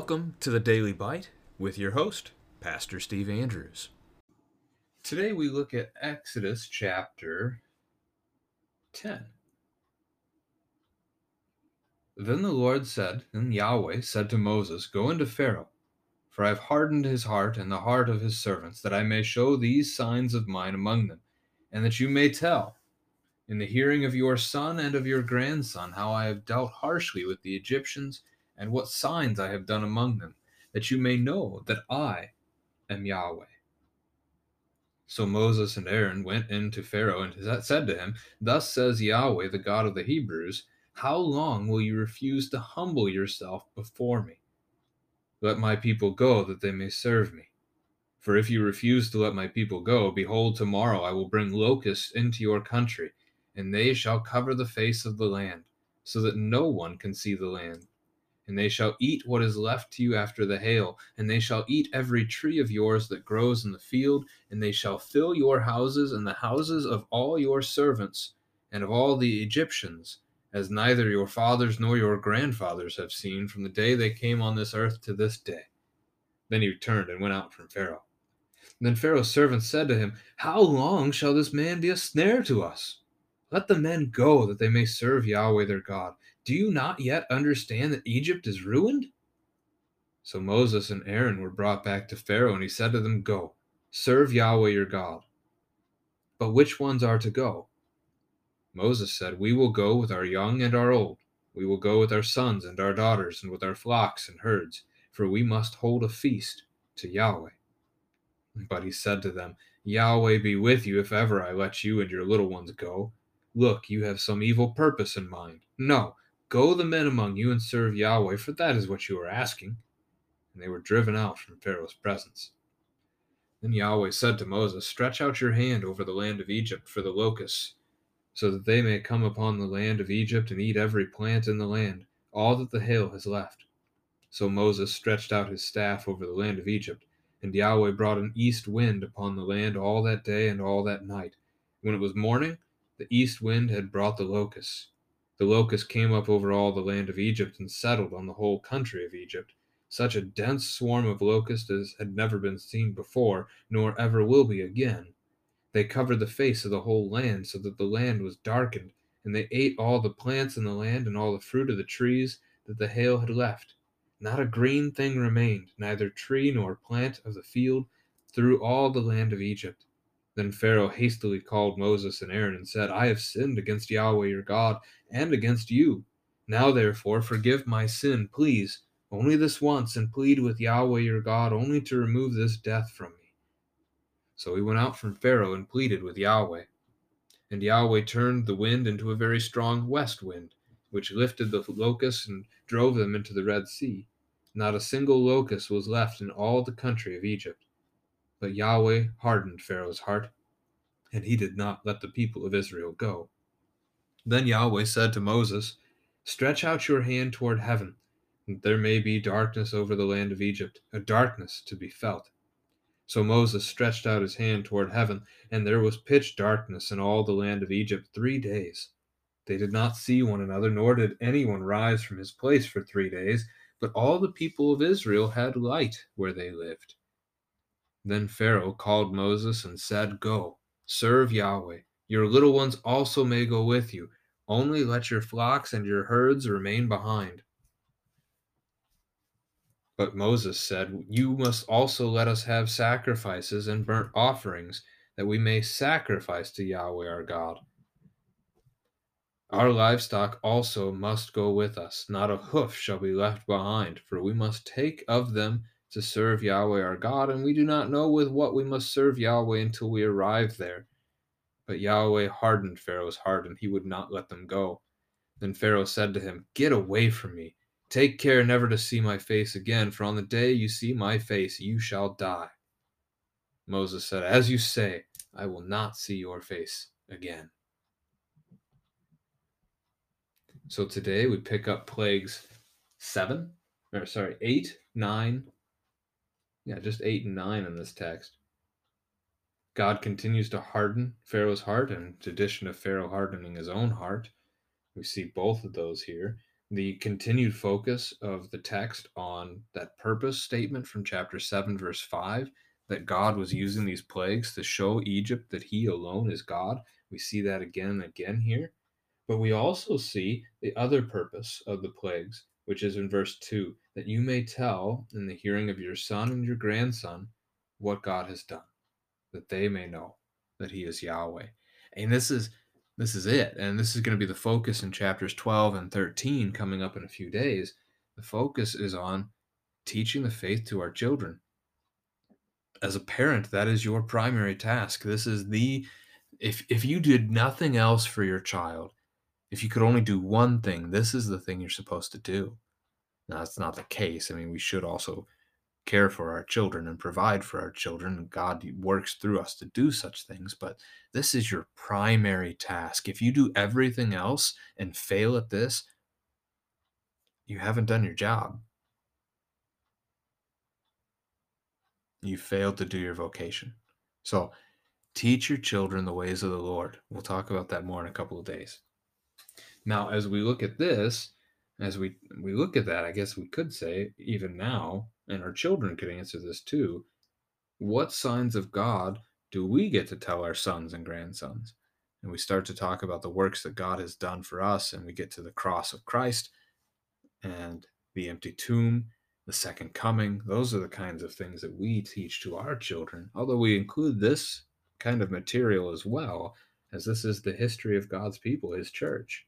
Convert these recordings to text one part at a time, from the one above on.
Welcome to the Daily Bite with your host, Pastor Steve Andrews. Today we look at Exodus chapter 10. Then the Lord said, and Yahweh said to Moses, Go into Pharaoh, for I have hardened his heart and the heart of his servants, that I may show these signs of mine among them, and that you may tell in the hearing of your son and of your grandson how I have dealt harshly with the Egyptians and what signs I have done among them, that you may know that I am Yahweh. So Moses and Aaron went in to Pharaoh and said to him, Thus says Yahweh, the God of the Hebrews, How long will you refuse to humble yourself before me? Let my people go, that they may serve me. For if you refuse to let my people go, behold, tomorrow I will bring locusts into your country, and they shall cover the face of the land, so that no one can see the land and they shall eat what is left to you after the hail, and they shall eat every tree of yours that grows in the field, and they shall fill your houses and the houses of all your servants and of all the Egyptians, as neither your fathers nor your grandfathers have seen from the day they came on this earth to this day. Then he turned and went out from Pharaoh. then Pharaoh's servants said to him, How long shall this man be a snare to us? Let the men go, that they may serve Yahweh their God. Do you not yet understand that Egypt is ruined? So Moses and Aaron were brought back to Pharaoh, and he said to them, Go, serve Yahweh your God. But which ones are to go? Moses said, We will go with our young and our old. We will go with our sons and our daughters, and with our flocks and herds, for we must hold a feast to Yahweh. But he said to them, Yahweh be with you if ever I let you and your little ones go. Look, you have some evil purpose in mind. No, go the men among you and serve Yahweh, for that is what you are asking. And they were driven out from Pharaoh's presence. Then Yahweh said to Moses, Stretch out your hand over the land of Egypt for the locusts, so that they may come upon the land of Egypt and eat every plant in the land, all that the hail has left. So Moses stretched out his staff over the land of Egypt, and Yahweh brought an east wind upon the land all that day and all that night. When it was morning, the east wind had brought the locusts. The locusts came up over all the land of Egypt and settled on the whole country of Egypt. Such a dense swarm of locusts as had never been seen before, nor ever will be again. They covered the face of the whole land, so that the land was darkened, and they ate all the plants in the land and all the fruit of the trees that the hail had left. Not a green thing remained, neither tree nor plant of the field, through all the land of Egypt. Then Pharaoh hastily called Moses and Aaron and said, I have sinned against Yahweh your God and against you. Now therefore forgive my sin, please, only this once, and plead with Yahweh your God only to remove this death from me. So he went out from Pharaoh and pleaded with Yahweh. And Yahweh turned the wind into a very strong west wind, which lifted the locusts and drove them into the Red Sea. Not a single locust was left in all the country of Egypt. But Yahweh hardened Pharaoh's heart, and he did not let the people of Israel go. Then Yahweh said to Moses, Stretch out your hand toward heaven, that there may be darkness over the land of Egypt, a darkness to be felt. So Moses stretched out his hand toward heaven, and there was pitch darkness in all the land of Egypt three days. They did not see one another, nor did anyone rise from his place for three days, but all the people of Israel had light where they lived. Then Pharaoh called Moses and said, Go, serve Yahweh. Your little ones also may go with you. Only let your flocks and your herds remain behind. But Moses said, You must also let us have sacrifices and burnt offerings, that we may sacrifice to Yahweh our God. Our livestock also must go with us, not a hoof shall be left behind, for we must take of them to serve Yahweh our God, and we do not know with what we must serve Yahweh until we arrive there. But Yahweh hardened Pharaoh's heart, and he would not let them go. Then Pharaoh said to him, Get away from me. Take care never to see my face again, for on the day you see my face, you shall die. Moses said, As you say, I will not see your face again. So today we pick up plagues seven, or sorry, eight, nine, yeah, just 8 and 9 in this text. God continues to harden Pharaoh's heart, and in addition to Pharaoh hardening his own heart, we see both of those here. the continued focus of the text on that purpose statement from chapter 7, verse 5, that God was using these plagues to show Egypt that he alone is God. We see that again and again here. But we also see the other purpose of the plagues, which is in verse 2 that you may tell in the hearing of your son and your grandson what God has done, that they may know that he is Yahweh. And this is this is it. And this is going to be the focus in chapters 12 and 13 coming up in a few days. The focus is on teaching the faith to our children. As a parent, that is your primary task. This is the if if you did nothing else for your child, if you could only do one thing, this is the thing you're supposed to do. That's not the case. I mean, we should also care for our children and provide for our children. God works through us to do such things, but this is your primary task. If you do everything else and fail at this, you haven't done your job. You failed to do your vocation. So teach your children the ways of the Lord. We'll talk about that more in a couple of days. Now, as we look at this, as we we look at that, I guess we could say even now, and our children could answer this too. What signs of God do we get to tell our sons and grandsons? And we start to talk about the works that God has done for us, and we get to the cross of Christ and the empty tomb, the second coming. Those are the kinds of things that we teach to our children, although we include this kind of material as well, as this is the history of God's people, His church.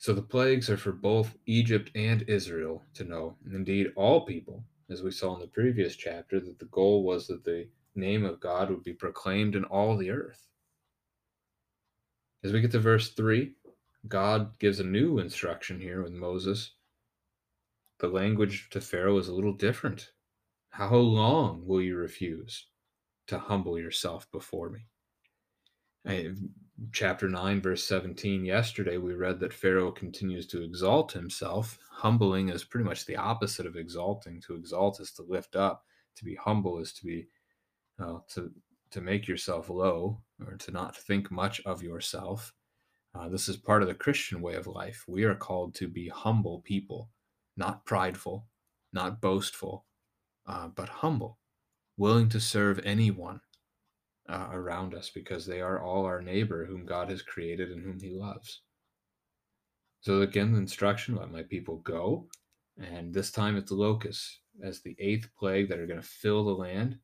So the plagues are for both Egypt and Israel to know, and indeed all people, as we saw in the previous chapter, that the goal was that the name of God would be proclaimed in all the earth. As we get to verse 3, God gives a new instruction here with Moses. The language to Pharaoh is a little different. How long will you refuse to humble yourself before me? I, chapter 9, verse 17, yesterday we read that Pharaoh continues to exalt himself. Humbling is pretty much the opposite of exalting. To exalt is to lift up, to be humble is to be, uh, to, to make yourself low or to not think much of yourself. Uh, this is part of the Christian way of life. We are called to be humble people, not prideful, not boastful, uh, but humble, willing to serve anyone uh, around us because they are all our neighbor whom God has created and whom he loves. So again, the instruction, let my people go. And this time it's locusts as the eighth plague that are going to fill the land.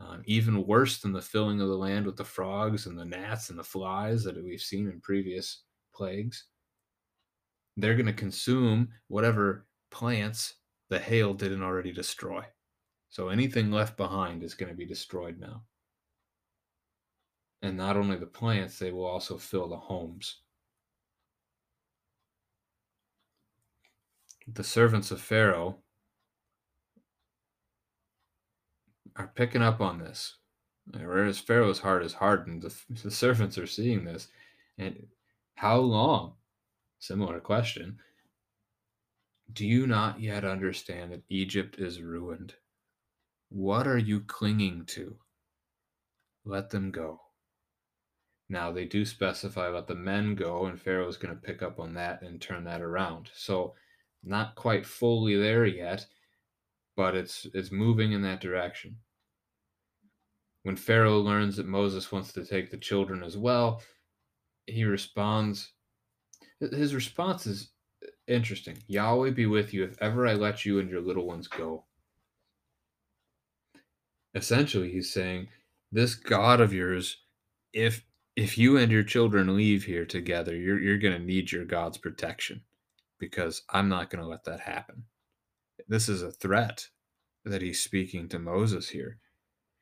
Um, even worse than the filling of the land with the frogs and the gnats and the flies that we've seen in previous plagues. They're going to consume whatever plants the hail didn't already destroy. So anything left behind is going to be destroyed now. And not only the plants, they will also fill the homes. The servants of Pharaoh are picking up on this. Whereas Pharaoh's heart is hardened, the, the servants are seeing this. And how long? Similar question. Do you not yet understand that Egypt is ruined? What are you clinging to? Let them go. Now they do specify let the men go, and Pharaoh is going to pick up on that and turn that around. So not quite fully there yet, but it's it's moving in that direction. When Pharaoh learns that Moses wants to take the children as well, he responds. His response is uh, interesting. Yahweh be with you if ever I let you and your little ones go. Essentially, he's saying, This God of yours, if if you and your children leave here together, you're you're going to need your God's protection because I'm not going to let that happen. This is a threat that he's speaking to Moses here.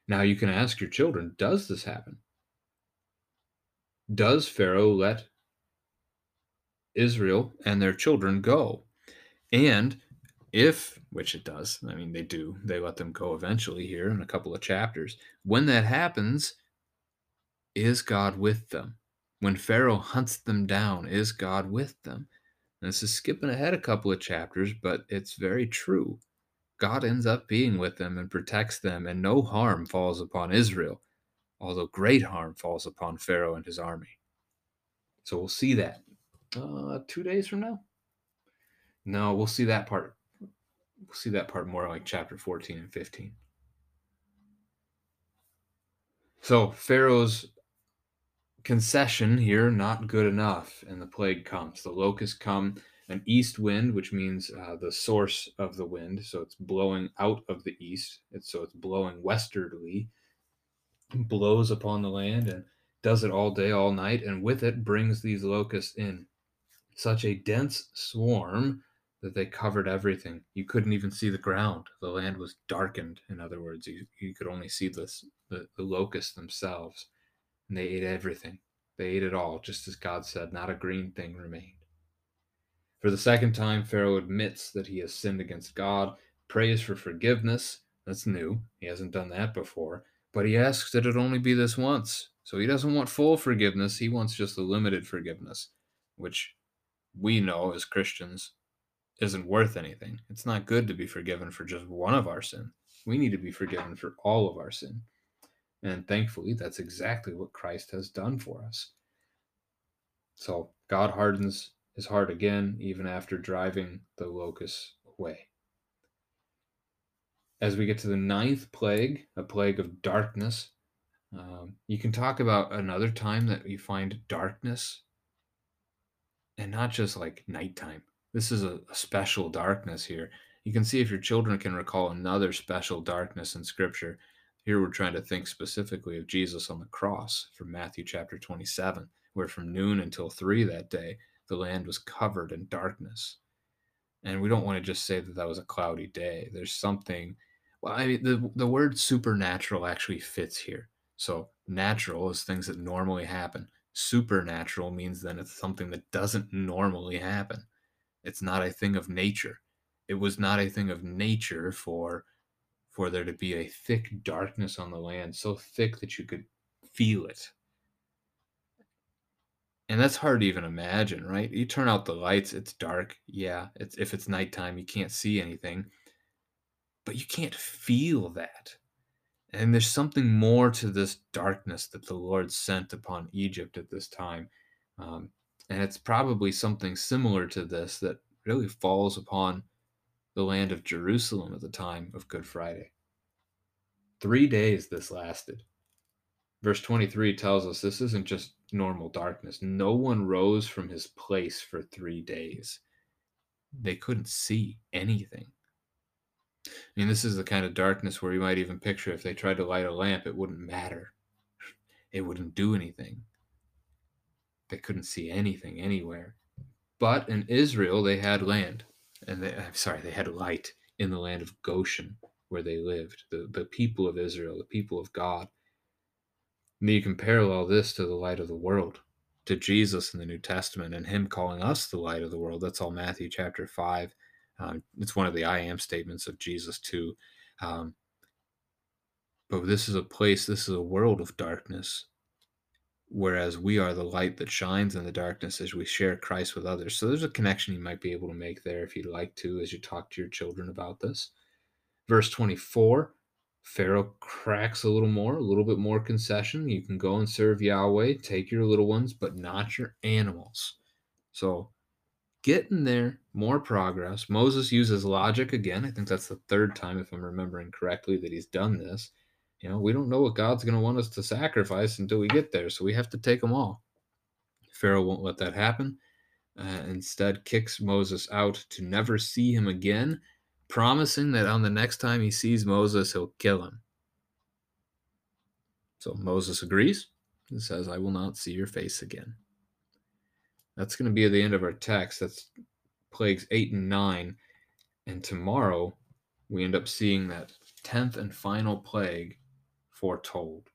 Now you can ask your children, does this happen? Does Pharaoh let Israel and their children go? And if, which it does, I mean, they do, they let them go eventually here in a couple of chapters. When that happens, is God with them? When Pharaoh hunts them down, is God with them? And this is skipping ahead a couple of chapters, but it's very true. God ends up being with them and protects them, and no harm falls upon Israel, although great harm falls upon Pharaoh and his army. So we'll see that Uh, two days from now. No, we'll see that part. We'll see that part more like chapter 14 and 15. So Pharaoh's concession here not good enough, and the plague comes. The locusts come, an east wind, which means uh, the source of the wind, so it's blowing out of the east. It's, so it's blowing westerly, blows upon the land and does it all day, all night, and with it brings these locusts in. Such a dense swarm that they covered everything. You couldn't even see the ground. The land was darkened. In other words, you, you could only see this, the, the locusts themselves. And they ate everything. They ate it all, just as God said, not a green thing remained. For the second time, Pharaoh admits that he has sinned against God, prays for forgiveness. That's new. He hasn't done that before. But he asks that it only be this once. So he doesn't want full forgiveness. He wants just a limited forgiveness, which we know as Christians isn't worth anything. It's not good to be forgiven for just one of our sin. We need to be forgiven for all of our sin. And thankfully, that's exactly what Christ has done for us. So God hardens his heart again, even after driving the locusts away. As we get to the ninth plague, a plague of darkness, um, you can talk about another time that you find darkness and not just like nighttime. This is a, a special darkness here. You can see if your children can recall another special darkness in Scripture. Here we're trying to think specifically of Jesus on the cross from Matthew chapter 27, where from noon until 3 that day, the land was covered in darkness. And we don't want to just say that that was a cloudy day. There's something, well, I mean, the, the word supernatural actually fits here. So, natural is things that normally happen. Supernatural means then it's something that doesn't normally happen. It's not a thing of nature. It was not a thing of nature for for there to be a thick darkness on the land, so thick that you could feel it and that's hard to even imagine, right? You turn out the lights, it's dark. Yeah, it's if it's nighttime, you can't see anything. But you can't feel that. And there's something more to this darkness that the Lord sent upon Egypt at this time. Um, and it's probably something similar to this that really falls upon the land of Jerusalem at the time of Good Friday. Three days this lasted. Verse 23 tells us this isn't just normal darkness. No one rose from his place for three days. They couldn't see anything. I mean, this is the kind of darkness where you might even picture if they tried to light a lamp, it wouldn't matter. It wouldn't do anything. They couldn't see anything anywhere. But in Israel, they had land. And they, I'm sorry, they had light in the land of Goshen where they lived. The, the people of Israel, the people of God And you can parallel this to the light of the world, to Jesus in the New Testament, and Him calling us the light of the world. That's all Matthew chapter 5. Um, it's one of the I am statements of Jesus, too. Um, but this is a place, this is a world of darkness, whereas we are the light that shines in the darkness as we share Christ with others. So there's a connection you might be able to make there if you'd like to as you talk to your children about this. Verse 24 Pharaoh cracks a little more, a little bit more concession. You can go and serve Yahweh, take your little ones, but not your animals. So getting there, more progress. Moses uses logic again. I think that's the third time, if I'm remembering correctly, that he's done this. You know, we don't know what God's going to want us to sacrifice until we get there, so we have to take them all. Pharaoh won't let that happen. Uh, instead, kicks Moses out to never see him again promising that on the next time he sees Moses, he'll kill him. So Moses agrees and says, I will not see your face again. That's going to be the end of our text. That's plagues 8 and 9. And tomorrow we end up seeing that 10th and final plague foretold.